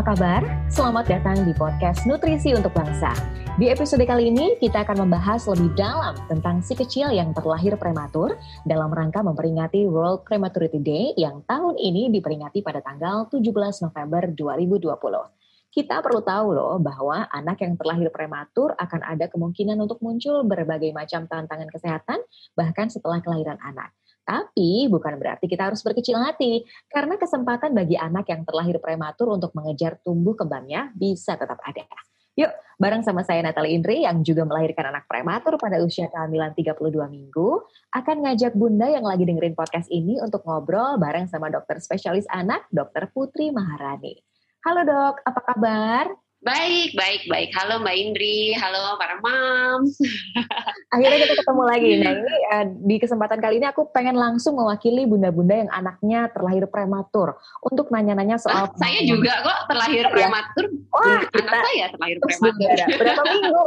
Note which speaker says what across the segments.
Speaker 1: apa kabar? Selamat datang di podcast Nutrisi untuk Bangsa. Di episode kali ini kita akan membahas lebih dalam tentang si kecil yang terlahir prematur dalam rangka memperingati World Prematurity Day yang tahun ini diperingati pada tanggal 17 November 2020. Kita perlu tahu loh bahwa anak yang terlahir prematur akan ada kemungkinan untuk muncul berbagai macam tantangan kesehatan bahkan setelah kelahiran anak. Tapi bukan berarti kita harus berkecil hati, karena kesempatan bagi anak yang terlahir prematur untuk mengejar tumbuh kembangnya bisa tetap ada. Yuk, bareng sama saya Natalie Indri yang juga melahirkan anak prematur pada usia kehamilan 32 minggu, akan ngajak Bunda yang lagi dengerin podcast ini untuk ngobrol bareng sama dokter spesialis anak, Dokter Putri Maharani. Halo dok, apa kabar?
Speaker 2: Baik, baik, baik. Halo Mbak Indri, halo para moms.
Speaker 1: Akhirnya kita ketemu lagi. Nah ini uh, di kesempatan kali ini aku pengen langsung mewakili bunda-bunda yang anaknya terlahir prematur untuk nanya-nanya soal.
Speaker 2: Ah, saya juga kok terlahir ya? prematur.
Speaker 1: Wah,
Speaker 2: kita anak saya terlahir prematur.
Speaker 1: Berapa minggu?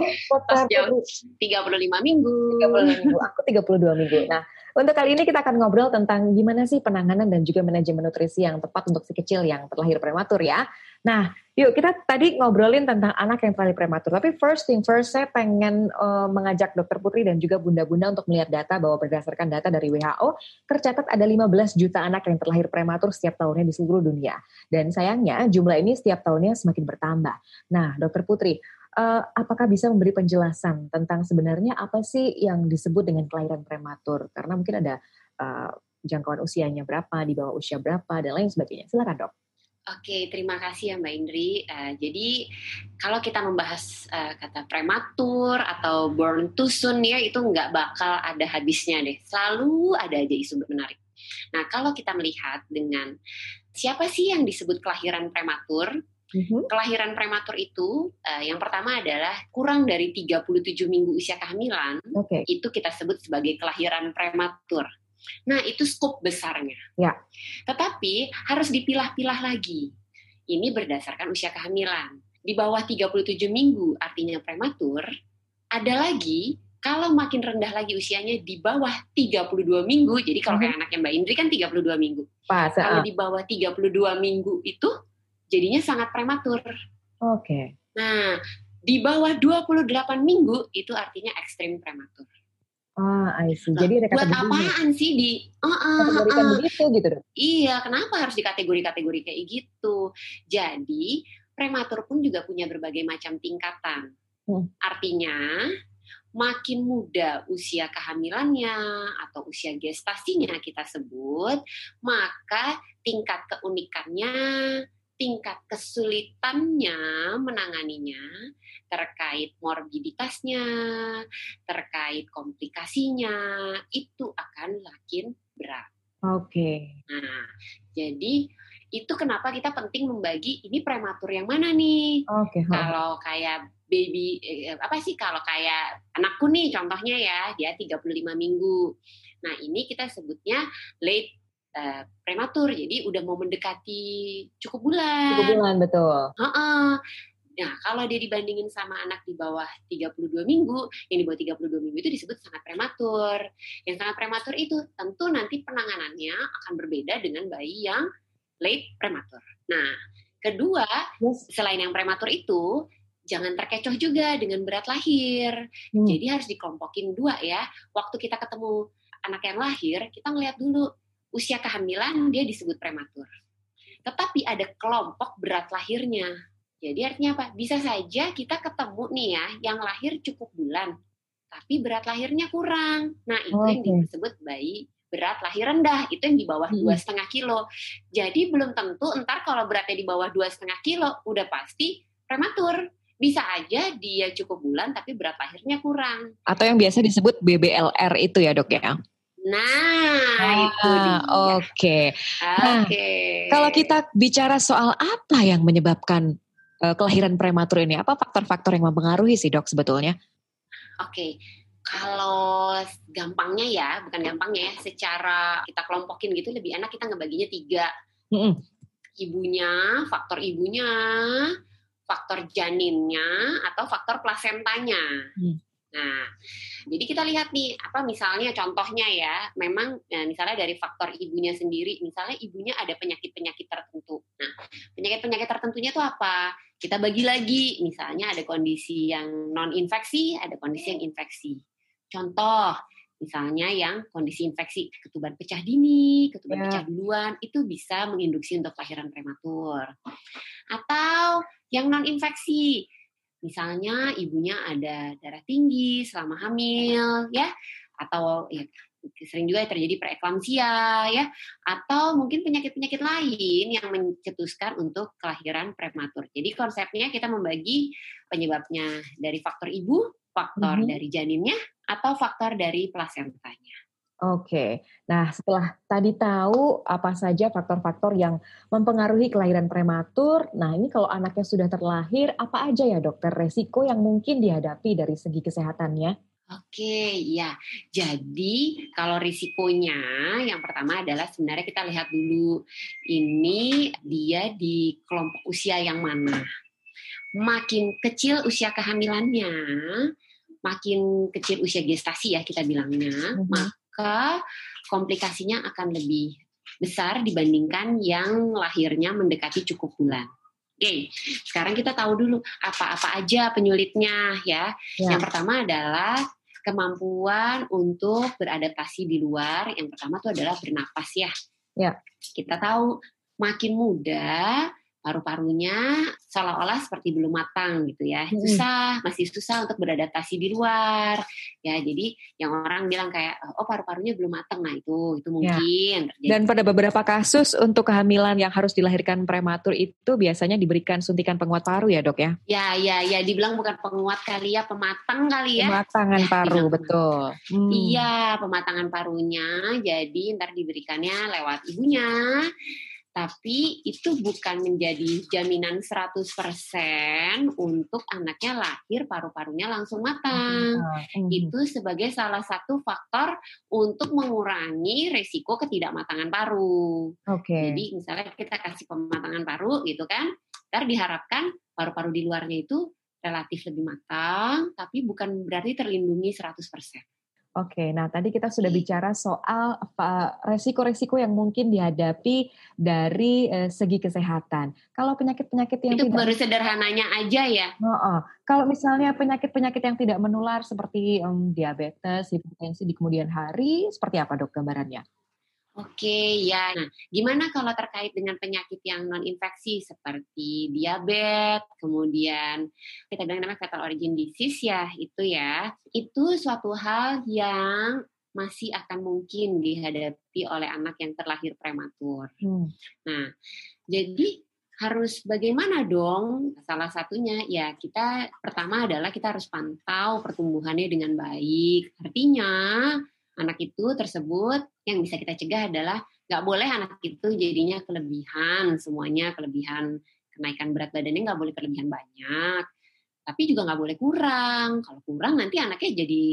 Speaker 2: Tiga puluh lima minggu.
Speaker 1: Tiga puluh minggu. Aku tiga puluh dua minggu. Nah, untuk kali ini kita akan ngobrol tentang gimana sih penanganan dan juga manajemen nutrisi yang tepat untuk si kecil yang terlahir prematur ya. Nah, yuk kita tadi ngobrolin tentang anak yang terlahir prematur. Tapi first thing first, saya pengen uh, mengajak dokter Putri dan juga bunda-bunda untuk melihat data bahwa berdasarkan data dari WHO, tercatat ada 15 juta anak yang terlahir prematur setiap tahunnya di seluruh dunia. Dan sayangnya jumlah ini setiap tahunnya semakin bertambah. Nah, dokter Putri, uh, apakah bisa memberi penjelasan tentang sebenarnya apa sih yang disebut dengan kelahiran prematur? Karena mungkin ada uh, jangkauan usianya berapa, di bawah usia berapa, dan lain sebagainya. Silakan dok.
Speaker 2: Oke, terima kasih ya Mbak Indri. Uh, jadi kalau kita membahas uh, kata prematur atau born too soon ya itu nggak bakal ada habisnya deh. Selalu ada aja isu menarik. Nah kalau kita melihat dengan siapa sih yang disebut kelahiran prematur, Mm-hmm. Kelahiran prematur itu uh, yang pertama adalah kurang dari 37 minggu usia kehamilan. Okay. Itu kita sebut sebagai kelahiran prematur. Nah, itu skop besarnya. Ya. Tetapi harus dipilah-pilah lagi. Ini berdasarkan usia kehamilan. Di bawah 37 minggu artinya prematur, ada lagi kalau makin rendah lagi usianya di bawah 32 minggu. Jadi kalau mm-hmm. kayak anaknya Mbak Indri kan 32 minggu. Pas, kalau uh. di bawah 32 minggu itu jadinya sangat prematur.
Speaker 1: Oke. Okay.
Speaker 2: Nah, di bawah 28 minggu itu artinya ekstrim prematur.
Speaker 1: Ah, I see. Jadi ada
Speaker 2: buat apaan sih di
Speaker 1: uh, uh, uh, begitu gitu dong?
Speaker 2: Iya, kenapa harus dikategori-kategori kayak gitu? Jadi prematur pun juga punya berbagai macam tingkatan. Hmm. Artinya makin muda usia kehamilannya atau usia gestasinya kita sebut, maka tingkat keunikannya tingkat kesulitannya menanganinya terkait morbiditasnya, terkait komplikasinya, itu akan makin berat.
Speaker 1: Oke. Okay.
Speaker 2: Nah, jadi itu kenapa kita penting membagi ini prematur yang mana nih?
Speaker 1: Oke. Okay.
Speaker 2: Kalau kayak baby eh, apa sih kalau kayak anakku nih contohnya ya, dia 35 minggu. Nah, ini kita sebutnya late uh, prematur, jadi udah mau mendekati cukup bulan.
Speaker 1: Cukup bulan, betul.
Speaker 2: Uh -uh. Nah, kalau dia dibandingin sama anak di bawah 32 minggu, yang di bawah 32 minggu itu disebut sangat prematur. Yang sangat prematur itu tentu nanti penanganannya akan berbeda dengan bayi yang late prematur. Nah, kedua, yes. selain yang prematur itu, jangan terkecoh juga dengan berat lahir. Hmm. Jadi harus dikelompokin dua ya. Waktu kita ketemu anak yang lahir, kita ngeliat dulu usia kehamilan dia disebut prematur. Tetapi ada kelompok berat lahirnya. Jadi artinya apa? Bisa saja kita ketemu nih ya, yang lahir cukup bulan, tapi berat lahirnya kurang. Nah itu okay. yang disebut bayi berat lahir rendah itu yang di bawah hmm. dua setengah kilo. Jadi belum tentu entar kalau beratnya di bawah dua setengah kilo udah pasti prematur. Bisa aja dia cukup bulan tapi berat lahirnya kurang.
Speaker 1: Atau yang biasa disebut BBLR itu ya dok ya?
Speaker 2: Nah, ah, itu
Speaker 1: dia. Oke. Okay. Nah, kalau kita bicara soal apa yang menyebabkan uh, kelahiran prematur ini, apa faktor-faktor yang mempengaruhi sih dok sebetulnya?
Speaker 2: Oke. Okay. Kalau gampangnya ya, bukan gampangnya ya, secara kita kelompokin gitu lebih enak kita ngebaginya tiga. Mm -hmm. Ibunya, faktor ibunya, faktor janinnya, atau faktor plasentanya. Mm. Nah, jadi kita lihat nih, apa misalnya contohnya ya, memang ya, misalnya dari faktor ibunya sendiri, misalnya ibunya ada penyakit-penyakit tertentu. Nah, penyakit-penyakit tertentunya itu apa? Kita bagi lagi, misalnya ada kondisi yang non-infeksi, ada kondisi yang infeksi. Contoh, misalnya yang kondisi infeksi ketuban pecah dini, ketuban yeah. pecah duluan, itu bisa menginduksi untuk kelahiran prematur. Atau yang non-infeksi, Misalnya ibunya ada darah tinggi selama hamil, ya, atau ya sering juga terjadi preeklamsia ya atau mungkin penyakit-penyakit lain yang mencetuskan untuk kelahiran prematur. Jadi konsepnya kita membagi penyebabnya dari faktor ibu, faktor mm -hmm. dari janinnya atau faktor dari plasentanya.
Speaker 1: Oke, nah setelah tadi tahu apa saja faktor-faktor yang mempengaruhi kelahiran prematur, nah ini kalau anaknya sudah terlahir, apa aja ya dokter resiko yang mungkin dihadapi dari segi kesehatannya?
Speaker 2: Oke, ya. Jadi kalau risikonya yang pertama adalah sebenarnya kita lihat dulu ini dia di kelompok usia yang mana. Makin kecil usia kehamilannya, makin kecil usia gestasi ya kita bilangnya, uh -huh maka komplikasinya akan lebih besar dibandingkan yang lahirnya mendekati cukup bulan. Oke, sekarang kita tahu dulu apa-apa aja penyulitnya ya. ya. Yang pertama adalah kemampuan untuk beradaptasi di luar. Yang pertama itu adalah bernapas ya. Ya. Kita tahu makin muda paru-parunya seolah-olah seperti belum matang gitu ya. Susah masih susah untuk beradaptasi di luar. Ya jadi yang orang bilang kayak oh paru-parunya belum matang. Nah itu itu ya. mungkin
Speaker 1: ya. dan pada beberapa kasus untuk kehamilan yang harus dilahirkan prematur itu biasanya diberikan suntikan penguat paru ya dok ya?
Speaker 2: Ya ya ya dibilang bukan penguat kali ya pematang kali ya.
Speaker 1: Pematangan ya, paru betul.
Speaker 2: Hmm. iya pematangan parunya. Jadi ntar diberikannya lewat ibunya tapi itu bukan menjadi jaminan 100% untuk anaknya lahir paru-parunya langsung matang. Mm-hmm. Itu sebagai salah satu faktor untuk mengurangi resiko ketidakmatangan paru. Okay. Jadi misalnya kita kasih pematangan paru gitu kan, ntar diharapkan paru-paru di luarnya itu relatif lebih matang, tapi bukan berarti terlindungi 100%.
Speaker 1: Oke, nah tadi kita sudah bicara soal resiko-resiko yang mungkin dihadapi dari eh, segi kesehatan. Kalau penyakit-penyakit yang
Speaker 2: itu tidak, baru sederhananya aja ya.
Speaker 1: Oh, oh. Kalau misalnya penyakit-penyakit yang tidak menular seperti um, diabetes, hipertensi di kemudian hari, seperti apa dok gambarannya?
Speaker 2: Oke, ya. Nah, gimana kalau terkait dengan penyakit yang non infeksi seperti diabetes, kemudian kita bilang namanya fatal origin disease ya, itu ya. Itu suatu hal yang masih akan mungkin dihadapi oleh anak yang terlahir prematur. Hmm. Nah, jadi harus bagaimana dong? Salah satunya ya kita pertama adalah kita harus pantau pertumbuhannya dengan baik. Artinya anak itu tersebut yang bisa kita cegah adalah nggak boleh anak itu jadinya kelebihan semuanya kelebihan kenaikan berat badannya nggak boleh kelebihan banyak. Tapi juga nggak boleh kurang. Kalau kurang nanti anaknya jadi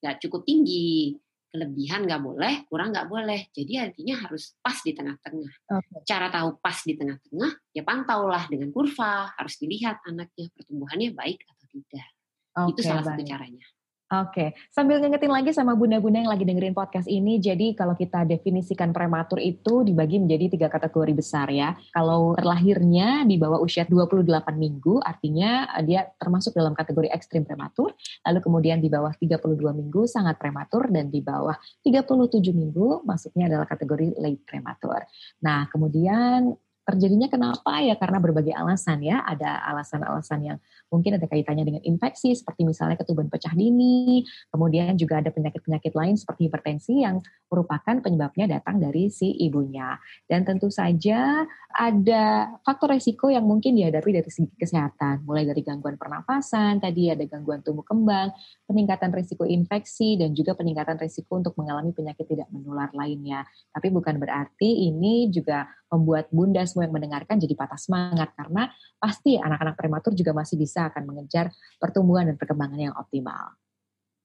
Speaker 2: nggak cukup tinggi. Kelebihan nggak boleh kurang nggak boleh. Jadi artinya harus pas di tengah-tengah. Okay. cara tahu pas di tengah-tengah ya pantaulah dengan kurva. Harus dilihat anaknya pertumbuhannya baik atau tidak. Okay, itu salah baik. satu caranya
Speaker 1: Oke, sambil ngingetin lagi sama bunda-bunda yang lagi dengerin podcast ini, jadi kalau kita definisikan prematur itu dibagi menjadi tiga kategori besar ya. Kalau terlahirnya di bawah usia 28 minggu, artinya eh, dia termasuk dalam kategori ekstrim prematur. Lalu kemudian di bawah 32 minggu sangat prematur dan di bawah 37 minggu masuknya adalah kategori late prematur. Nah, kemudian terjadinya kenapa ya karena berbagai alasan ya ada alasan-alasan yang mungkin ada kaitannya dengan infeksi seperti misalnya ketuban pecah dini kemudian juga ada penyakit-penyakit lain seperti hipertensi yang merupakan penyebabnya datang dari si ibunya. Dan tentu saja ada faktor resiko yang mungkin dihadapi dari segi kesehatan mulai dari gangguan pernapasan tadi ada gangguan tumbuh kembang peningkatan risiko infeksi dan juga peningkatan risiko untuk mengalami penyakit tidak menular lainnya. Tapi bukan berarti ini juga membuat bunda semua yang mendengarkan jadi patah semangat karena pasti anak-anak prematur juga masih bisa akan mengejar pertumbuhan dan perkembangan yang optimal.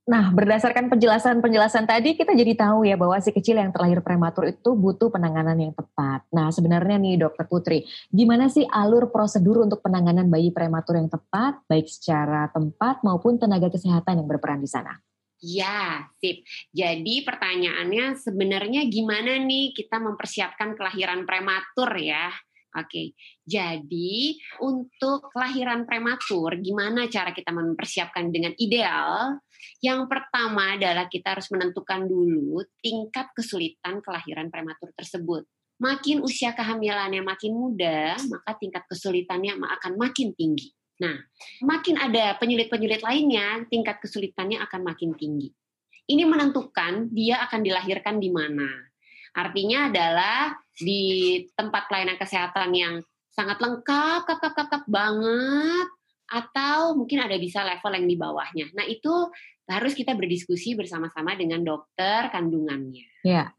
Speaker 1: Nah, berdasarkan penjelasan-penjelasan tadi, kita jadi tahu ya bahwa si kecil yang terlahir prematur itu butuh penanganan yang tepat. Nah, sebenarnya nih Dokter Putri, gimana sih alur prosedur untuk penanganan bayi prematur yang tepat, baik secara tempat maupun tenaga kesehatan yang berperan di sana?
Speaker 2: Ya, sip. Jadi pertanyaannya sebenarnya gimana nih kita mempersiapkan kelahiran prematur ya? Oke, jadi untuk kelahiran prematur, gimana cara kita mempersiapkan dengan ideal? Yang pertama adalah kita harus menentukan dulu tingkat kesulitan kelahiran prematur tersebut. Makin usia kehamilannya makin muda, maka tingkat kesulitannya akan makin tinggi. Nah, makin ada penyulit-penyulit lainnya, tingkat kesulitannya akan makin tinggi. Ini menentukan dia akan dilahirkan di mana. Artinya adalah di tempat pelayanan kesehatan yang sangat lengkap, kap, kap, kap, kap banget, atau mungkin ada bisa level yang di bawahnya. Nah itu harus kita berdiskusi bersama-sama dengan dokter kandungannya.
Speaker 1: Ya.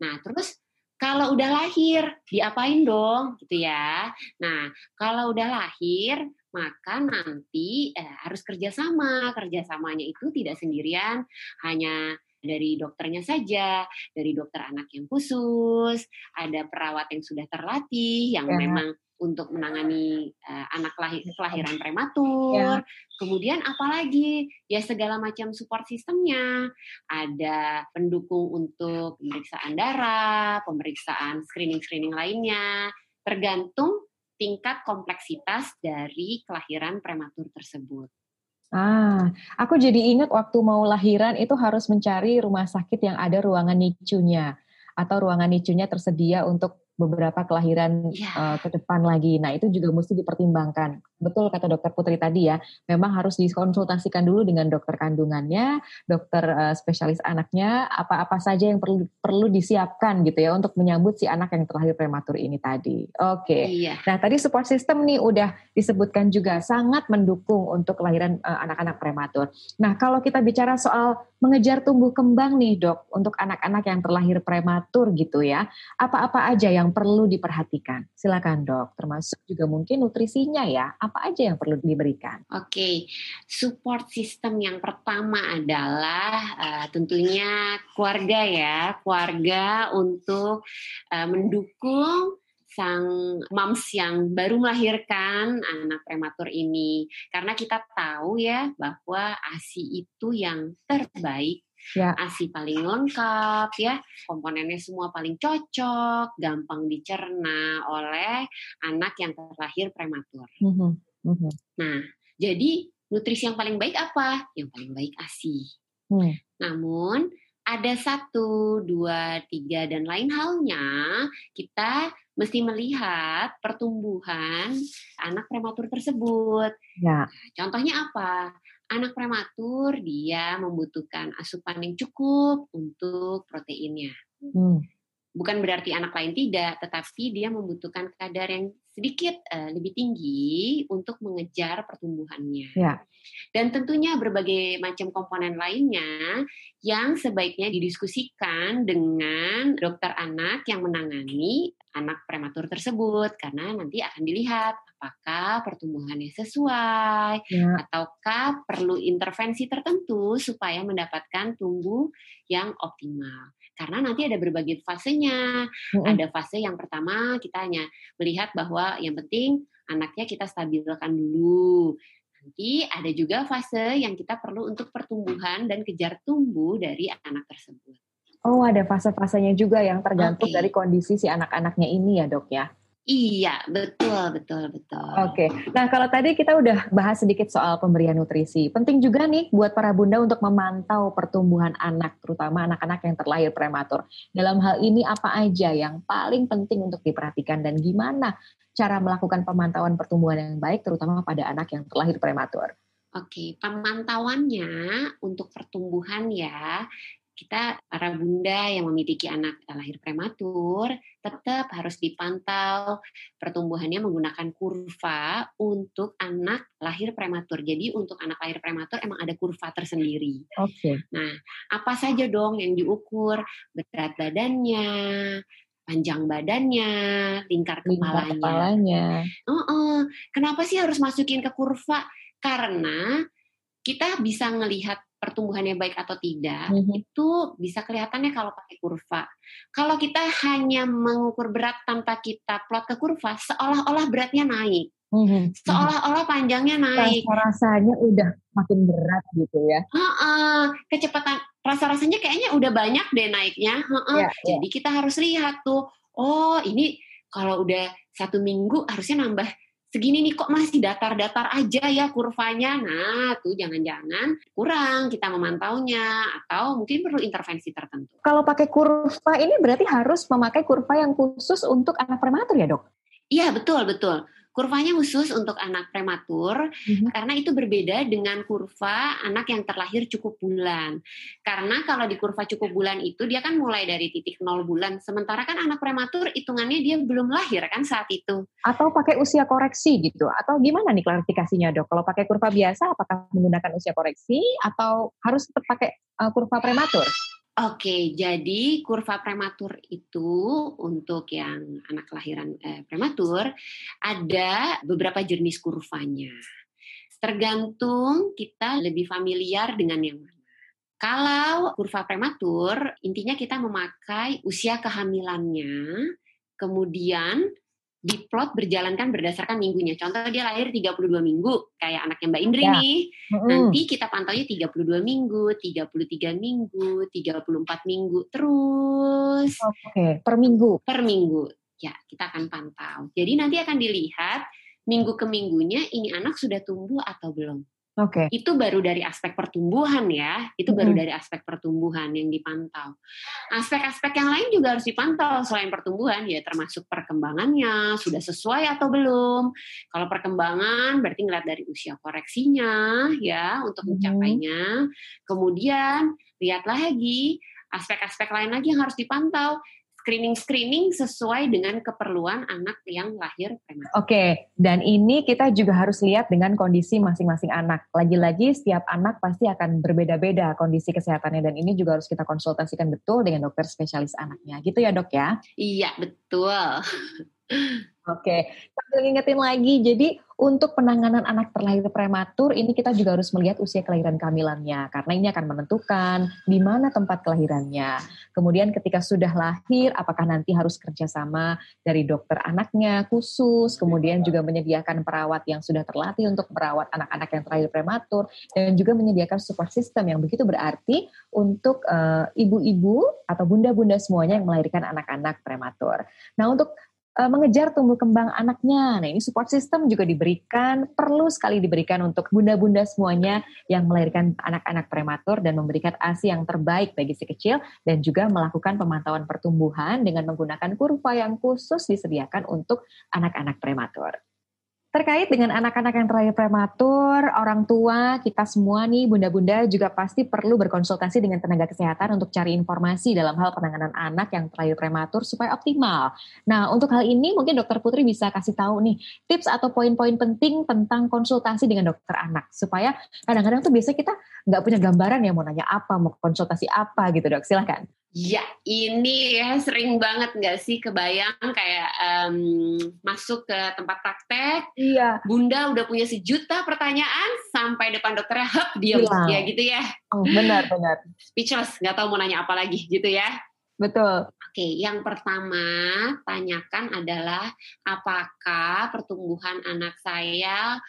Speaker 2: Nah terus kalau udah lahir diapain dong gitu ya. Nah kalau udah lahir maka nanti eh, harus kerjasama. Kerjasamanya itu tidak sendirian, hanya dari dokternya saja, dari dokter anak yang khusus, ada perawat yang sudah terlatih, yang ya. memang untuk menangani uh, anak lahir, kelahiran prematur. Ya. Kemudian apalagi ya segala macam support sistemnya. Ada pendukung untuk pemeriksaan darah, pemeriksaan screening-screening lainnya, tergantung tingkat kompleksitas dari kelahiran prematur tersebut.
Speaker 1: Ah, aku jadi ingat waktu mau lahiran itu harus mencari rumah sakit yang ada ruangan nicunya atau ruangan nicunya tersedia untuk beberapa kelahiran ya. uh, ke depan lagi. Nah, itu juga mesti dipertimbangkan. Betul kata dokter Putri tadi ya, memang harus dikonsultasikan dulu dengan dokter kandungannya, dokter uh, spesialis anaknya, apa-apa saja yang perlu perlu disiapkan gitu ya untuk menyambut si anak yang terlahir prematur ini tadi. Oke. Okay. Iya. Nah, tadi support system nih udah disebutkan juga sangat mendukung untuk kelahiran uh, anak-anak prematur. Nah, kalau kita bicara soal mengejar tumbuh kembang nih, Dok, untuk anak-anak yang terlahir prematur gitu ya. Apa-apa aja yang perlu diperhatikan? Silakan dok, termasuk juga mungkin nutrisinya ya. Apa aja yang perlu diberikan?
Speaker 2: Oke, okay. support system yang pertama adalah uh, tentunya keluarga ya, keluarga untuk uh, mendukung sang moms yang baru melahirkan anak prematur ini. Karena kita tahu ya bahwa ASI itu yang terbaik ya. ASI paling lengkap ya, komponennya semua paling cocok, gampang dicerna oleh anak yang terlahir prematur. Mm -hmm. Mm -hmm. Nah, jadi nutrisi yang paling baik apa? Yang paling baik ASI. Mm. Namun ada satu, dua, tiga, dan lain halnya, kita mesti melihat pertumbuhan anak prematur tersebut. Ya. Nah, contohnya apa? anak prematur dia membutuhkan asupan yang cukup untuk proteinnya. Hmm. Bukan berarti anak lain tidak, tetapi dia membutuhkan kadar yang sedikit uh, lebih tinggi untuk mengejar pertumbuhannya. Ya. Dan tentunya berbagai macam komponen lainnya yang sebaiknya didiskusikan dengan dokter anak yang menangani anak prematur tersebut karena nanti akan dilihat apakah pertumbuhannya sesuai ya. ataukah perlu intervensi tertentu supaya mendapatkan tumbuh yang optimal. Karena nanti ada berbagai fasenya. -hmm. Ada fase yang pertama kita hanya melihat bahwa yang penting anaknya kita stabilkan dulu. Nanti ada juga fase yang kita perlu untuk pertumbuhan dan kejar tumbuh dari anak tersebut.
Speaker 1: Oh, ada fase-fasenya juga yang tergantung okay. dari kondisi si anak-anaknya ini ya, Dok ya.
Speaker 2: Iya, betul, betul, betul.
Speaker 1: Oke, nah kalau tadi kita udah bahas sedikit soal pemberian nutrisi. Penting juga nih buat para bunda untuk memantau pertumbuhan anak, terutama anak-anak yang terlahir prematur. Dalam hal ini apa aja yang paling penting untuk diperhatikan dan gimana cara melakukan pemantauan pertumbuhan yang baik, terutama pada anak yang terlahir prematur?
Speaker 2: Oke, pemantauannya untuk pertumbuhan ya, kita para bunda yang memiliki anak lahir prematur tetap harus dipantau pertumbuhannya menggunakan kurva untuk anak lahir prematur. Jadi untuk anak lahir prematur emang ada kurva tersendiri. Oke. Okay. Nah, apa saja dong yang diukur? Berat badannya, panjang badannya, lingkar kepalanya. Lingkar kepalanya. Uh -uh. Kenapa sih harus masukin ke kurva? Karena kita bisa melihat pertumbuhannya baik atau tidak mm -hmm. itu bisa kelihatannya kalau pakai kurva. Kalau kita hanya mengukur berat tanpa kita plot ke kurva, seolah-olah beratnya naik. Mm -hmm. Seolah-olah panjangnya naik.
Speaker 1: Rasa-rasanya udah makin berat gitu ya.
Speaker 2: Uh -uh, kecepatan rasa-rasanya kayaknya udah banyak deh naiknya. Uh -uh. Yeah, Jadi yeah. kita harus lihat tuh, oh ini kalau udah satu minggu harusnya nambah segini nih kok masih datar-datar aja ya kurvanya. Nah, tuh jangan-jangan kurang kita memantaunya atau mungkin perlu intervensi tertentu.
Speaker 1: Kalau pakai kurva ini berarti harus memakai kurva yang khusus untuk anak prematur ya, Dok?
Speaker 2: Iya, betul, betul. Kurvanya khusus untuk anak prematur mm-hmm. karena itu berbeda dengan kurva anak yang terlahir cukup bulan. Karena kalau di kurva cukup bulan itu dia kan mulai dari titik nol bulan, sementara kan anak prematur hitungannya dia belum lahir kan saat itu.
Speaker 1: Atau pakai usia koreksi gitu? Atau gimana nih klarifikasinya dok? Kalau pakai kurva biasa, apakah menggunakan usia koreksi atau harus tetap pakai uh, kurva prematur?
Speaker 2: Oke, jadi kurva prematur itu untuk yang anak kelahiran eh, prematur ada beberapa jenis kurvanya. Tergantung kita lebih familiar dengan yang mana. Kalau kurva prematur, intinya kita memakai usia kehamilannya, kemudian diplot berjalankan berdasarkan minggunya. Contoh dia lahir 32 minggu, kayak anaknya Mbak Indri ya. nih. Mm-hmm. Nanti kita pantaunya 32 minggu, 33 minggu, 34 minggu, terus.
Speaker 1: Oke, okay. per minggu?
Speaker 2: Per minggu. Ya, kita akan pantau. Jadi nanti akan dilihat minggu ke minggunya ini anak sudah tumbuh atau belum.
Speaker 1: Oke. Okay.
Speaker 2: Itu baru dari aspek pertumbuhan ya. Itu baru dari aspek pertumbuhan yang dipantau. Aspek-aspek yang lain juga harus dipantau selain pertumbuhan ya termasuk perkembangannya sudah sesuai atau belum. Kalau perkembangan berarti ngeliat dari usia koreksinya ya untuk mencapainya. Kemudian lihat lagi aspek-aspek lain lagi yang harus dipantau screening-screening sesuai dengan keperluan anak yang lahir prematur.
Speaker 1: Oke, okay. dan ini kita juga harus lihat dengan kondisi masing-masing anak. Lagi-lagi setiap anak pasti akan berbeda-beda kondisi kesehatannya dan ini juga harus kita konsultasikan betul dengan dokter spesialis anaknya. Gitu ya, Dok ya?
Speaker 2: Iya, betul.
Speaker 1: Oke, sambil ngingetin lagi, jadi untuk penanganan anak terlahir prematur ini kita juga harus melihat usia kelahiran kehamilannya karena ini akan menentukan di mana tempat kelahirannya. Kemudian ketika sudah lahir, apakah nanti harus kerjasama dari dokter anaknya khusus, kemudian juga menyediakan perawat yang sudah terlatih untuk merawat anak-anak yang terlahir prematur dan juga menyediakan support system yang begitu berarti untuk eh, ibu-ibu uh, atau bunda-bunda semuanya yang melahirkan anak-anak prematur. Nah untuk mengejar tumbuh kembang anaknya. Nah, ini support system juga diberikan, perlu sekali diberikan untuk bunda-bunda semuanya yang melahirkan anak-anak prematur dan memberikan ASI yang terbaik bagi si kecil dan juga melakukan pemantauan pertumbuhan dengan menggunakan kurva yang khusus disediakan untuk anak-anak prematur. Terkait dengan anak-anak yang terlahir prematur, orang tua, kita semua nih, bunda-bunda juga pasti perlu berkonsultasi dengan tenaga kesehatan untuk cari informasi dalam hal penanganan anak yang terlahir prematur supaya optimal. Nah, untuk hal ini mungkin dokter Putri bisa kasih tahu nih, tips atau poin-poin penting tentang konsultasi dengan dokter anak. Supaya kadang-kadang tuh biasanya kita nggak punya gambaran ya mau nanya apa, mau konsultasi apa gitu dok, silahkan.
Speaker 2: Ya, ini ya sering banget nggak sih kebayang kayak um, masuk ke tempat praktek,
Speaker 1: iya.
Speaker 2: bunda udah punya sejuta pertanyaan sampai depan dokternya, hap diam, iya. ya gitu ya.
Speaker 1: Oh, benar benar.
Speaker 2: Speechless, nggak tahu mau nanya apa lagi gitu ya.
Speaker 1: Betul.
Speaker 2: Oke, yang pertama tanyakan adalah apakah pertumbuhan anak saya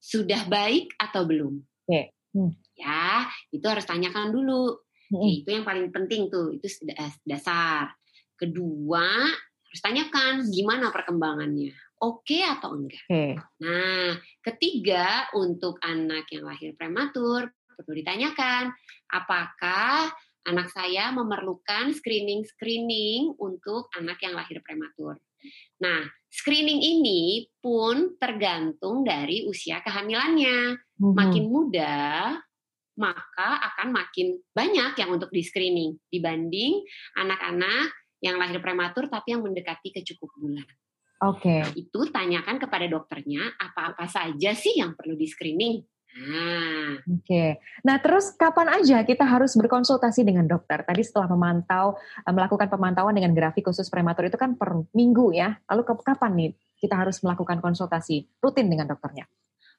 Speaker 2: sudah baik atau belum?
Speaker 1: Oke.
Speaker 2: Hmm. Ya, itu harus tanyakan dulu Hmm. Itu yang paling penting tuh, itu eh, dasar. Kedua, harus tanyakan gimana perkembangannya. Oke okay atau enggak?
Speaker 1: Okay.
Speaker 2: Nah, ketiga untuk anak yang lahir prematur perlu ditanyakan apakah anak saya memerlukan screening-screening untuk anak yang lahir prematur. Nah, screening ini pun tergantung dari usia kehamilannya. Makin muda, maka akan makin banyak yang untuk di screening dibanding anak-anak yang lahir prematur tapi yang mendekati ke cukup bulan.
Speaker 1: Oke. Okay.
Speaker 2: Nah, itu tanyakan kepada dokternya apa-apa saja sih yang perlu di screening. Nah.
Speaker 1: Oke. Okay. Nah, terus kapan aja kita harus berkonsultasi dengan dokter? Tadi setelah memantau eh, melakukan pemantauan dengan grafik khusus prematur itu kan per minggu ya. Lalu kapan nih kita harus melakukan konsultasi rutin dengan dokternya?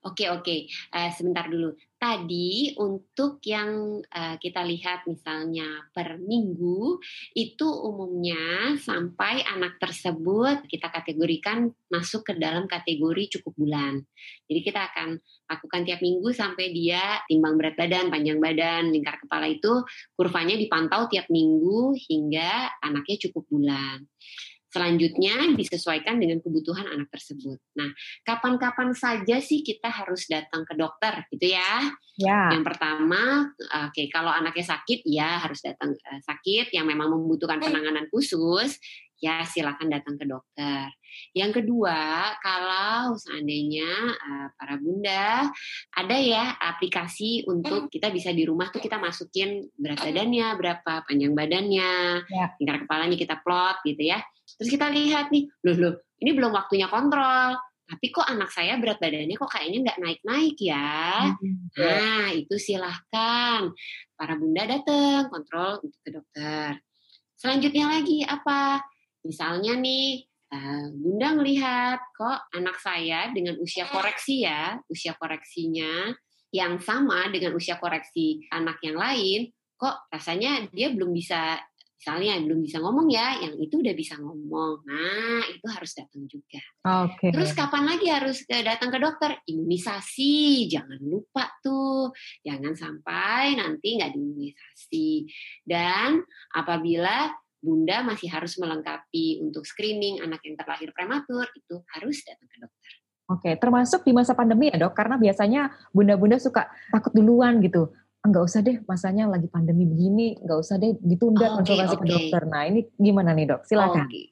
Speaker 2: Oke oke, uh, sebentar dulu. Tadi untuk yang uh, kita lihat misalnya per minggu itu umumnya sampai anak tersebut kita kategorikan masuk ke dalam kategori cukup bulan. Jadi kita akan lakukan tiap minggu sampai dia timbang berat badan, panjang badan, lingkar kepala itu kurvanya dipantau tiap minggu hingga anaknya cukup bulan. Selanjutnya disesuaikan dengan kebutuhan anak tersebut. Nah, kapan-kapan saja sih kita harus datang ke dokter, gitu ya? Ya. Yang pertama, oke, okay, kalau anaknya sakit, ya harus datang uh, sakit yang memang membutuhkan penanganan khusus, ya silakan datang ke dokter. Yang kedua, kalau seandainya uh, para bunda ada ya aplikasi untuk kita bisa di rumah tuh kita masukin berat badannya berapa, panjang badannya, ya. tingkat kepalanya kita plot gitu ya. Terus kita lihat nih, loh loh, ini belum waktunya kontrol. Tapi kok anak saya berat badannya kok kayaknya nggak naik-naik ya. Hmm, nah, itu silahkan para bunda datang kontrol untuk ke dokter. Selanjutnya lagi apa? Misalnya nih, uh, bunda melihat kok anak saya dengan usia koreksi ya, usia koreksinya yang sama dengan usia koreksi anak yang lain, kok rasanya dia belum bisa misalnya belum bisa ngomong ya, yang itu udah bisa ngomong. Nah, itu harus datang juga. Oke. Okay. Terus kapan lagi harus datang ke dokter? Imunisasi, jangan lupa tuh. Jangan sampai nanti nggak diimunisasi. Dan apabila bunda masih harus melengkapi untuk screening anak yang terlahir prematur, itu harus datang ke dokter.
Speaker 1: Oke, termasuk di masa pandemi ya dok, karena biasanya bunda-bunda suka takut duluan gitu enggak usah deh masanya lagi pandemi begini, enggak usah deh ditunda oh, konsultasi okay, ke dokter. Nah ini gimana nih dok? Silakan. Okay.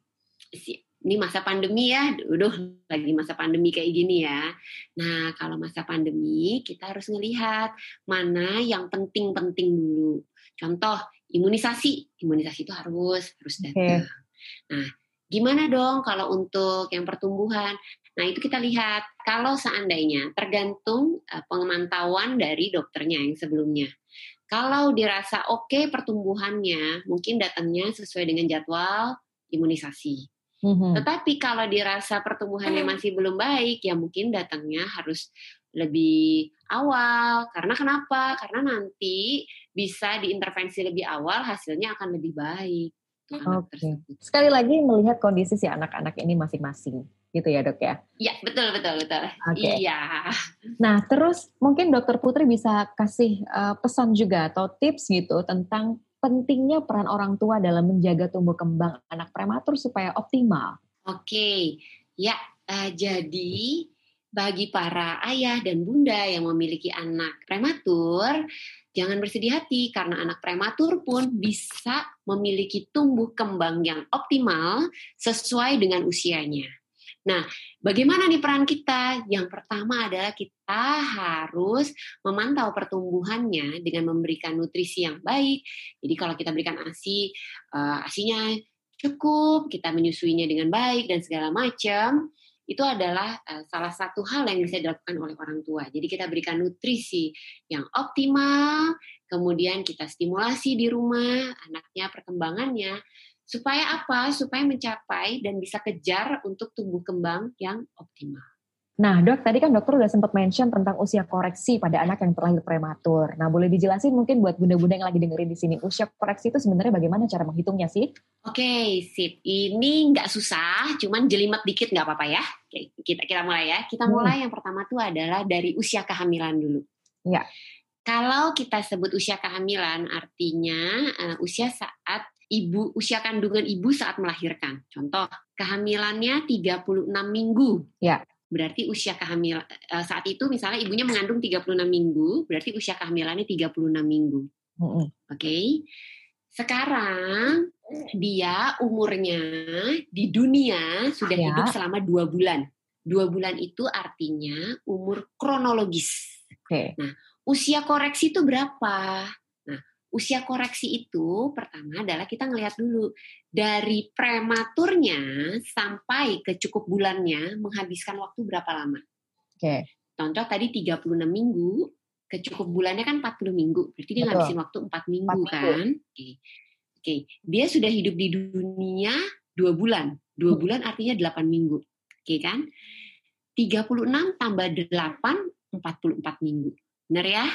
Speaker 2: Ini masa pandemi ya, udah lagi masa pandemi kayak gini ya. Nah kalau masa pandemi kita harus ngelihat mana yang penting-penting dulu. Contoh imunisasi, imunisasi itu harus harus datang. Okay. Nah gimana dong kalau untuk yang pertumbuhan? Nah, itu kita lihat kalau seandainya tergantung uh, pemantauan dari dokternya yang sebelumnya. Kalau dirasa oke okay pertumbuhannya, mungkin datangnya sesuai dengan jadwal imunisasi. Mm-hmm. Tetapi kalau dirasa pertumbuhannya masih belum baik, ya mungkin datangnya harus lebih awal. Karena kenapa? Karena nanti bisa diintervensi lebih awal, hasilnya akan lebih baik.
Speaker 1: Oke. Okay. Sekali lagi melihat kondisi si anak-anak ini masing-masing gitu ya dok ya?
Speaker 2: Iya betul betul betul. Okay. Iya.
Speaker 1: Nah terus mungkin dokter Putri bisa kasih uh, pesan juga atau tips gitu tentang pentingnya peran orang tua dalam menjaga tumbuh kembang anak prematur supaya optimal.
Speaker 2: Oke, okay. ya uh, jadi bagi para ayah dan bunda yang memiliki anak prematur, jangan bersedih hati karena anak prematur pun bisa memiliki tumbuh kembang yang optimal sesuai dengan usianya. Nah, bagaimana nih peran kita? Yang pertama adalah kita harus memantau pertumbuhannya dengan memberikan nutrisi yang baik. Jadi kalau kita berikan ASI, uh, ASINya cukup, kita menyusuinya dengan baik dan segala macam, itu adalah uh, salah satu hal yang bisa dilakukan oleh orang tua. Jadi kita berikan nutrisi yang optimal, kemudian kita stimulasi di rumah anaknya perkembangannya Supaya apa? Supaya mencapai dan bisa kejar untuk tumbuh kembang yang optimal.
Speaker 1: Nah dok, tadi kan dokter udah sempat mention tentang usia koreksi pada anak yang terlahir prematur. Nah boleh dijelasin mungkin buat bunda-bunda yang lagi dengerin di sini, usia koreksi itu sebenarnya bagaimana cara menghitungnya sih?
Speaker 2: Oke, okay, sip. Ini nggak susah, cuman jelimet dikit nggak apa-apa ya. Kita kita mulai ya. Kita hmm. mulai hmm. yang pertama tuh adalah dari usia kehamilan dulu. Ya. Kalau kita sebut usia kehamilan, artinya uh, usia saat ibu usia kandungan ibu saat melahirkan. Contoh, kehamilannya 36 minggu. Ya. Berarti usia kehamilan eh, saat itu misalnya ibunya mengandung 36 minggu, berarti usia kehamilannya 36 minggu. Mm -hmm. Oke. Okay? Sekarang dia umurnya di dunia sudah ya. hidup selama dua bulan. Dua bulan itu artinya umur kronologis. Oke. Okay. Nah, usia koreksi itu berapa? Usia koreksi itu pertama adalah kita ngelihat dulu dari prematurnya sampai ke cukup bulannya menghabiskan waktu berapa lama. Oke. Okay. Contoh tadi 36 minggu, ke cukup bulannya kan 40 minggu. Berarti dia ngabisin waktu 4 minggu 4 kan. Oke. Okay. Oke, okay. dia sudah hidup di dunia 2 bulan. 2 hmm. bulan artinya 8 minggu. Oke okay, kan? 36 tambah 8 44 minggu. Benar ya?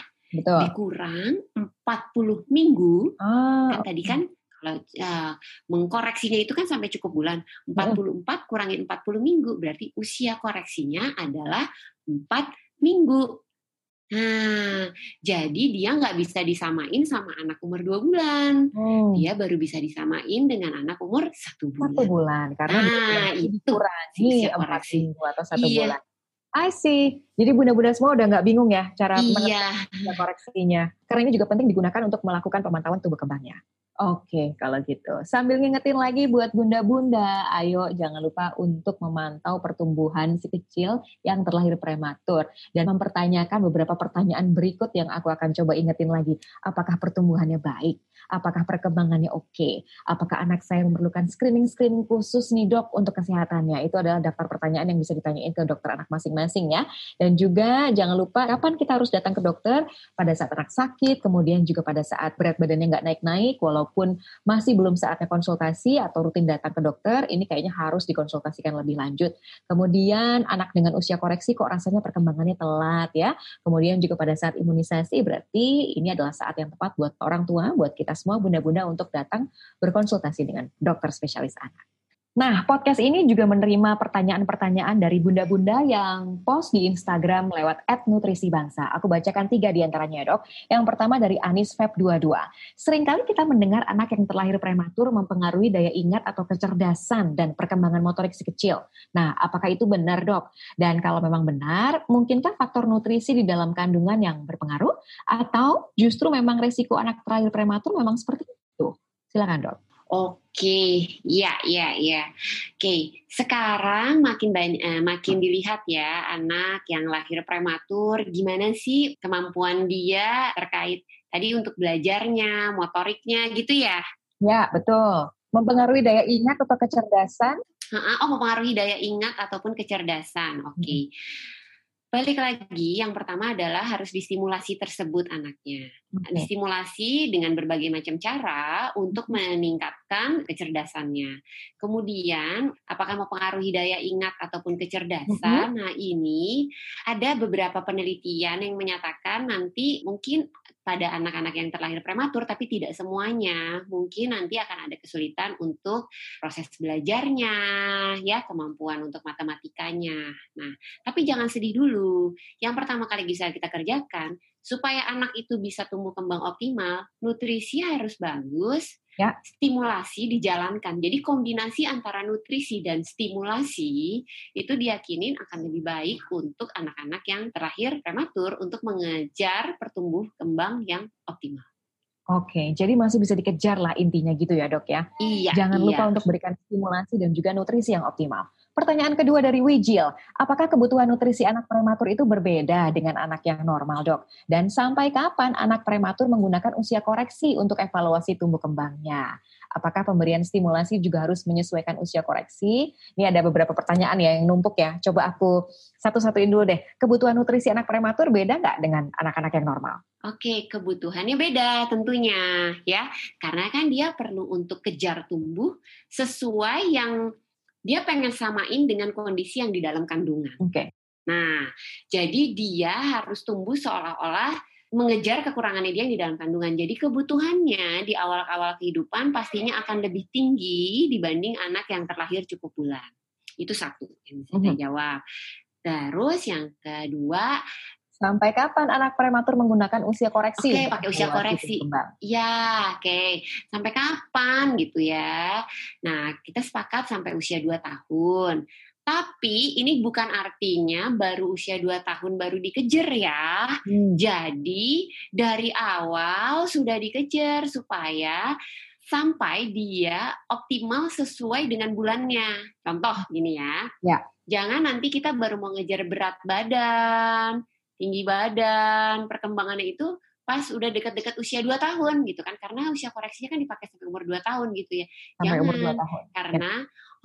Speaker 1: Betul.
Speaker 2: Dikurang 40 minggu.
Speaker 1: Ah,
Speaker 2: kan tadi kan kalau uh, mengkoreksinya itu kan sampai cukup bulan. 44 kurangin 40 minggu berarti usia koreksinya adalah 4 minggu. Nah, jadi dia nggak bisa disamain sama anak umur dua bulan.
Speaker 1: Hmm.
Speaker 2: Dia baru bisa disamain dengan anak umur satu bulan.
Speaker 1: Satu bulan, karena
Speaker 2: nah, itu
Speaker 1: empat minggu atau satu
Speaker 2: iya.
Speaker 1: bulan. I see. Jadi bunda-bunda semua udah nggak bingung ya cara
Speaker 2: iya.
Speaker 1: koreksinya. Karena ini juga penting digunakan untuk melakukan pemantauan tubuh kembangnya. Oke, kalau gitu. Sambil ngingetin lagi buat bunda-bunda, ayo jangan lupa untuk memantau pertumbuhan si kecil yang terlahir prematur dan mempertanyakan beberapa pertanyaan berikut yang aku akan coba ingetin lagi. Apakah pertumbuhannya baik? Apakah perkembangannya oke? Okay? Apakah anak saya memerlukan screening-screening khusus nih dok untuk kesehatannya? Itu adalah daftar pertanyaan yang bisa ditanyain ke dokter anak masing-masing ya. Dan juga jangan lupa kapan kita harus datang ke dokter pada saat anak sakit, kemudian juga pada saat berat badannya nggak naik-naik, walau walaupun masih belum saatnya konsultasi atau rutin datang ke dokter, ini kayaknya harus dikonsultasikan lebih lanjut. Kemudian anak dengan usia koreksi kok rasanya perkembangannya telat ya. Kemudian juga pada saat imunisasi berarti ini adalah saat yang tepat buat orang tua, buat kita semua bunda-bunda untuk datang berkonsultasi dengan dokter spesialis anak. Nah, podcast ini juga menerima pertanyaan-pertanyaan dari bunda-bunda yang post di Instagram lewat @nutrisibangsa. Aku bacakan tiga di antaranya, dok. Yang pertama dari Anis Feb 22. Seringkali kita mendengar anak yang terlahir prematur mempengaruhi daya ingat atau kecerdasan dan perkembangan motorik si kecil. Nah, apakah itu benar, dok? Dan kalau memang benar, mungkinkah faktor nutrisi di dalam kandungan yang berpengaruh? Atau justru memang resiko anak terlahir prematur memang seperti itu? Silakan, dok.
Speaker 2: Oke, ya, ya, ya. Oke, sekarang makin banyak, eh, makin dilihat ya anak yang lahir prematur, gimana sih kemampuan dia terkait tadi untuk belajarnya, motoriknya, gitu ya?
Speaker 1: Ya, betul. Mempengaruhi daya ingat atau kecerdasan?
Speaker 2: Oh, mempengaruhi daya ingat ataupun kecerdasan. Oke. Okay. Hmm. Balik lagi, yang pertama adalah harus distimulasi tersebut anaknya. Okay. Distimulasi dengan berbagai macam cara untuk meningkatkan kecerdasannya. Kemudian, apakah mempengaruhi daya ingat ataupun kecerdasan? Mm -hmm. Nah, ini ada beberapa penelitian yang menyatakan nanti mungkin pada anak-anak yang terlahir prematur, tapi tidak semuanya. Mungkin nanti akan ada kesulitan untuk proses belajarnya, ya kemampuan untuk matematikanya. Nah, tapi jangan sedih dulu. Yang pertama kali bisa kita kerjakan supaya anak itu bisa tumbuh kembang optimal, nutrisi harus bagus, ya. stimulasi dijalankan. Jadi kombinasi antara nutrisi dan stimulasi itu diyakinin akan lebih baik untuk anak-anak yang terakhir prematur untuk mengejar pertumbuh kembang yang optimal.
Speaker 1: Oke, jadi masih bisa dikejar lah intinya gitu ya dok ya.
Speaker 2: Iya.
Speaker 1: Jangan
Speaker 2: iya.
Speaker 1: lupa untuk berikan stimulasi dan juga nutrisi yang optimal. Pertanyaan kedua dari Wijil, apakah kebutuhan nutrisi anak prematur itu berbeda dengan anak yang normal dok? Dan sampai kapan anak prematur menggunakan usia koreksi untuk evaluasi tumbuh kembangnya? Apakah pemberian stimulasi juga harus menyesuaikan usia koreksi? Ini ada beberapa pertanyaan ya yang numpuk ya. Coba aku satu-satuin dulu deh. Kebutuhan nutrisi anak prematur beda nggak dengan anak-anak yang normal?
Speaker 2: Oke, kebutuhannya beda tentunya ya. Karena kan dia perlu untuk kejar tumbuh sesuai yang dia pengen samain dengan kondisi yang di dalam kandungan.
Speaker 1: Oke.
Speaker 2: Nah, jadi dia harus tumbuh seolah-olah mengejar kekurangannya dia yang di dalam kandungan. Jadi kebutuhannya di awal-awal kehidupan pastinya akan lebih tinggi dibanding anak yang terlahir cukup bulan. Itu satu yang bisa saya mhm. jawab. Terus yang kedua,
Speaker 1: Sampai kapan anak prematur menggunakan usia koreksi?
Speaker 2: Oke, okay, pakai usia koreksi. Ya, oke. Okay. Sampai kapan gitu ya. Nah, kita sepakat sampai usia 2 tahun. Tapi ini bukan artinya baru usia 2 tahun baru dikejar ya. Hmm. Jadi dari awal sudah dikejar supaya sampai dia optimal sesuai dengan bulannya. Contoh gini ya.
Speaker 1: Ya.
Speaker 2: Jangan nanti kita baru mau ngejar berat badan, tinggi badan, perkembangannya itu pas udah dekat-dekat usia 2 tahun gitu kan karena usia koreksinya kan dipakai sampai umur 2 tahun gitu ya.
Speaker 1: Sampai Jangan, umur 2 tahun.
Speaker 2: Karena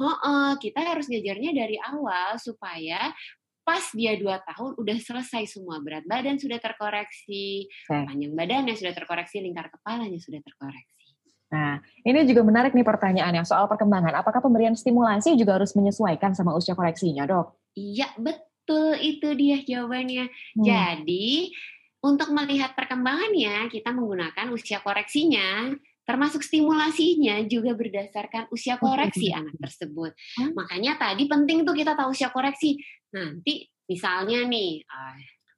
Speaker 2: oh, oh, kita harus ngejarnya dari awal supaya pas dia 2 tahun udah selesai semua berat badan sudah terkoreksi, okay. panjang badannya sudah terkoreksi, lingkar kepalanya sudah terkoreksi.
Speaker 1: Nah, ini juga menarik nih pertanyaannya soal perkembangan. Apakah pemberian stimulasi juga harus menyesuaikan sama usia koreksinya, dok?
Speaker 2: Iya, betul Betul, itu dia jawabannya. Hmm. Jadi, untuk melihat perkembangannya, kita menggunakan usia koreksinya, termasuk stimulasinya juga berdasarkan usia koreksi anak tersebut. Hmm? Makanya tadi penting tuh kita tahu usia koreksi. Nanti misalnya nih,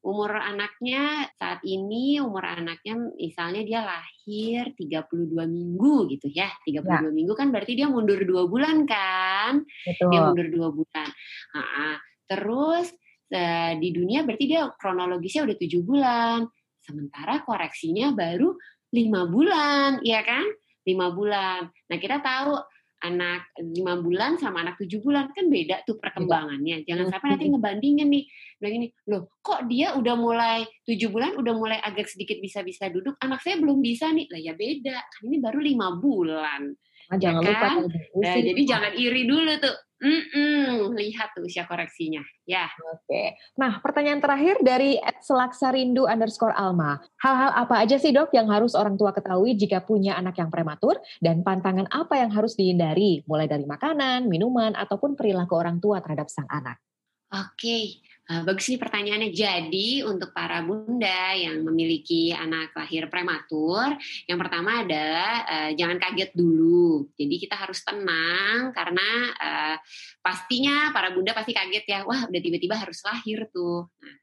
Speaker 2: umur anaknya saat ini umur anaknya misalnya dia lahir 32 minggu gitu ya 32 ya. minggu kan berarti dia mundur dua bulan kan Betul. dia mundur dua bulan nah, Terus uh, di dunia berarti dia kronologisnya udah tujuh bulan, sementara koreksinya baru lima bulan, ya kan? Lima bulan. Nah kita tahu anak lima bulan sama anak tujuh bulan kan beda tuh perkembangannya. Jangan sampai nanti ngebandingin nih, bilang ini, loh kok dia udah mulai tujuh bulan udah mulai agak sedikit bisa-bisa duduk, anak saya belum bisa nih. Lah ya beda, kan ini baru lima bulan.
Speaker 1: Nah, jangan ya kan? lupa.
Speaker 2: Nah, jadi jangan iri dulu tuh. Mm-mm, lihat tuh usia koreksinya, ya.
Speaker 1: Oke. Nah, pertanyaan terakhir dari @selaksarindu underscore Alma. Hal-hal apa aja sih dok yang harus orang tua ketahui jika punya anak yang prematur dan pantangan apa yang harus dihindari, mulai dari makanan, minuman, ataupun perilaku orang tua terhadap sang anak?
Speaker 2: Oke, Uh, bagus nih pertanyaannya. Jadi untuk para bunda yang memiliki anak lahir prematur, yang pertama adalah uh, jangan kaget dulu. Jadi kita harus tenang karena uh, pastinya para bunda pasti kaget ya. Wah udah tiba-tiba harus lahir tuh. Nah,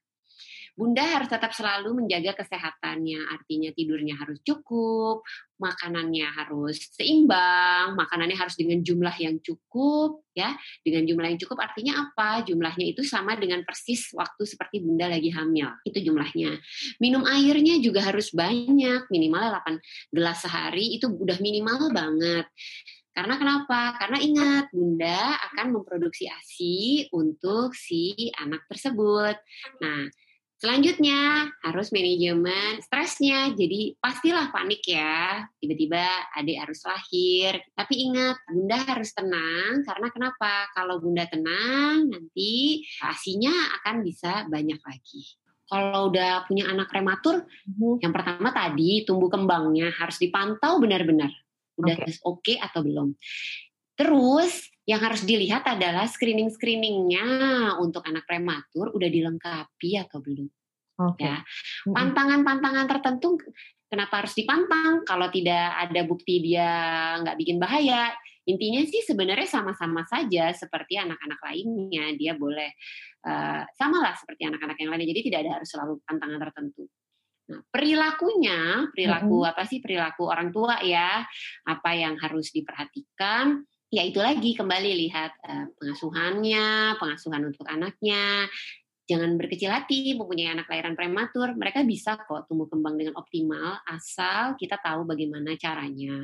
Speaker 2: Bunda harus tetap selalu menjaga kesehatannya, artinya tidurnya harus cukup, makanannya harus seimbang, makanannya harus dengan jumlah yang cukup, ya. Dengan jumlah yang cukup artinya apa? Jumlahnya itu sama dengan persis waktu seperti Bunda lagi hamil. Itu jumlahnya. Minum airnya juga harus banyak, minimal 8 gelas sehari itu udah minimal banget. Karena kenapa? Karena ingat, Bunda akan memproduksi ASI untuk si anak tersebut. Nah, Selanjutnya harus manajemen stresnya. Jadi pastilah panik ya. Tiba-tiba adik harus lahir. Tapi ingat, bunda harus tenang karena kenapa? Kalau bunda tenang, nanti asinya akan bisa banyak lagi. Kalau udah punya anak prematur, hmm. yang pertama tadi tumbuh kembangnya harus dipantau benar-benar. Udah oke okay. okay atau belum. Terus yang harus dilihat adalah screening-screeningnya untuk anak prematur udah dilengkapi atau belum. Okay. Ya, pantangan-pantangan tertentu kenapa harus dipantang? Kalau tidak ada bukti dia nggak bikin bahaya, intinya sih sebenarnya sama-sama saja seperti anak-anak lainnya. Dia boleh uh, sama lah seperti anak-anak yang lainnya. Jadi tidak ada harus selalu pantangan tertentu. Nah, perilakunya, perilaku mm-hmm. apa sih perilaku orang tua ya? Apa yang harus diperhatikan? Ya itu lagi kembali lihat uh, pengasuhannya, pengasuhan untuk anaknya. Jangan berkecil hati mempunyai anak lahiran prematur. Mereka bisa kok tumbuh kembang dengan optimal asal kita tahu bagaimana caranya.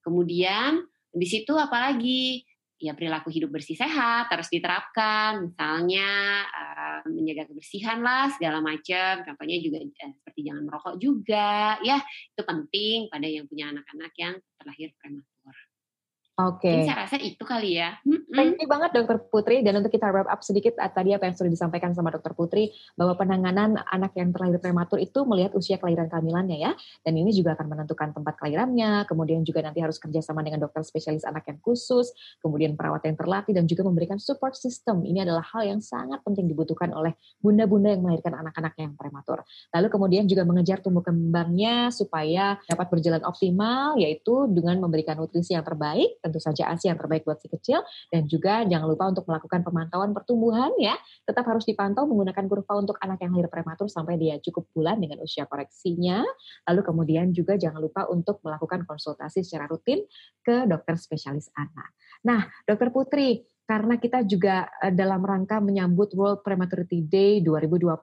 Speaker 2: Kemudian di situ apalagi ya perilaku hidup bersih sehat harus diterapkan misalnya uh, menjaga kebersihan lah segala macam contohnya juga uh, seperti jangan merokok juga ya itu penting pada yang punya anak-anak yang terlahir prematur
Speaker 1: Oke. Okay.
Speaker 2: saya rasa itu kali ya.
Speaker 1: Thank you banget Dokter Putri dan untuk kita wrap up sedikit ah, tadi apa yang sudah disampaikan sama Dokter Putri bahwa penanganan anak yang terlahir prematur itu melihat usia kelahiran kehamilannya ya dan ini juga akan menentukan tempat kelahirannya kemudian juga nanti harus kerjasama dengan dokter spesialis anak yang khusus kemudian perawat yang terlatih dan juga memberikan support system ini adalah hal yang sangat penting dibutuhkan oleh bunda-bunda yang melahirkan anak-anak yang prematur lalu kemudian juga mengejar tumbuh kembangnya supaya dapat berjalan optimal yaitu dengan memberikan nutrisi yang terbaik tentu saja ASI yang terbaik buat si kecil dan juga jangan lupa untuk melakukan pemantauan pertumbuhan ya. Tetap harus dipantau menggunakan kurva untuk anak yang lahir prematur sampai dia cukup bulan dengan usia koreksinya. Lalu kemudian juga jangan lupa untuk melakukan konsultasi secara rutin ke dokter spesialis anak. Nah, Dokter Putri, karena kita juga eh, dalam rangka menyambut World Prematurity Day 2020,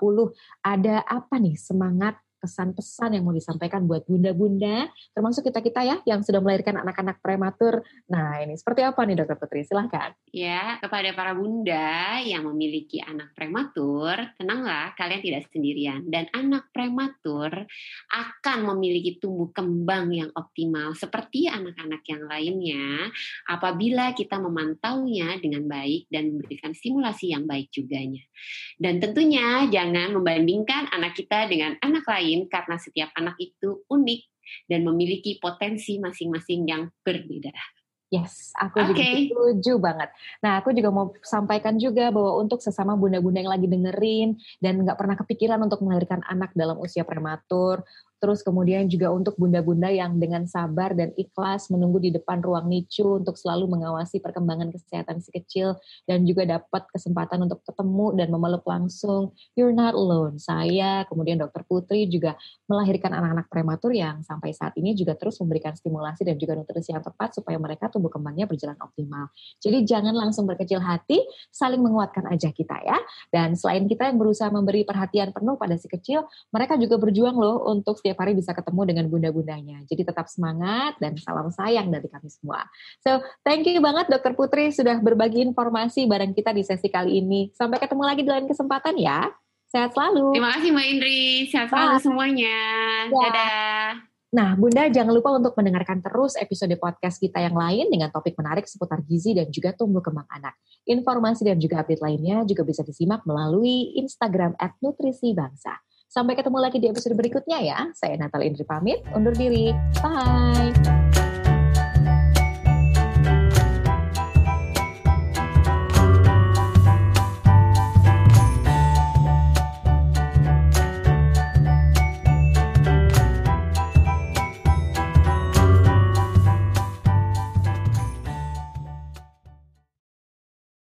Speaker 1: ada apa nih semangat pesan-pesan yang mau disampaikan buat bunda-bunda, termasuk kita-kita ya yang sudah melahirkan anak-anak prematur. Nah ini seperti apa nih dokter Putri? Silahkan.
Speaker 2: Ya, kepada para bunda yang memiliki anak prematur, tenanglah kalian tidak sendirian. Dan anak prematur akan memiliki tumbuh kembang yang optimal seperti anak-anak yang lainnya apabila kita memantaunya dengan baik dan memberikan stimulasi yang baik juganya. Dan tentunya jangan membandingkan anak kita dengan anak lain lain karena setiap anak itu unik dan memiliki potensi masing-masing yang berbeda.
Speaker 1: Yes, aku okay. juga setuju banget. Nah, aku juga mau sampaikan juga bahwa untuk sesama bunda-bunda yang lagi dengerin dan nggak pernah kepikiran untuk melahirkan anak dalam usia prematur, Terus kemudian juga untuk bunda-bunda yang dengan sabar dan ikhlas menunggu di depan ruang NICU untuk selalu mengawasi perkembangan kesehatan si kecil dan juga dapat kesempatan untuk ketemu dan memeluk langsung. You're not alone. Saya, kemudian dokter Putri juga melahirkan anak-anak prematur yang sampai saat ini juga terus memberikan stimulasi dan juga nutrisi yang tepat supaya mereka tumbuh kembangnya berjalan optimal. Jadi jangan langsung berkecil hati, saling menguatkan aja kita ya. Dan selain kita yang berusaha memberi perhatian penuh pada si kecil, mereka juga berjuang loh untuk setiap hari bisa ketemu dengan bunda-bundanya. Jadi tetap semangat dan salam sayang dari kami semua. So, thank you banget Dokter Putri sudah berbagi informasi bareng kita di sesi kali ini. Sampai ketemu lagi di lain kesempatan ya. Sehat selalu.
Speaker 2: Terima kasih Mbak Indri. Sehat selalu semuanya. Ya. Dadah.
Speaker 1: Nah, Bunda jangan lupa untuk mendengarkan terus episode podcast kita yang lain dengan topik menarik seputar gizi dan juga tumbuh kembang anak. Informasi dan juga update lainnya juga bisa disimak melalui Instagram at Nutrisi Bangsa. Sampai ketemu lagi di episode berikutnya ya. Saya Natal Indri pamit, undur diri. Bye!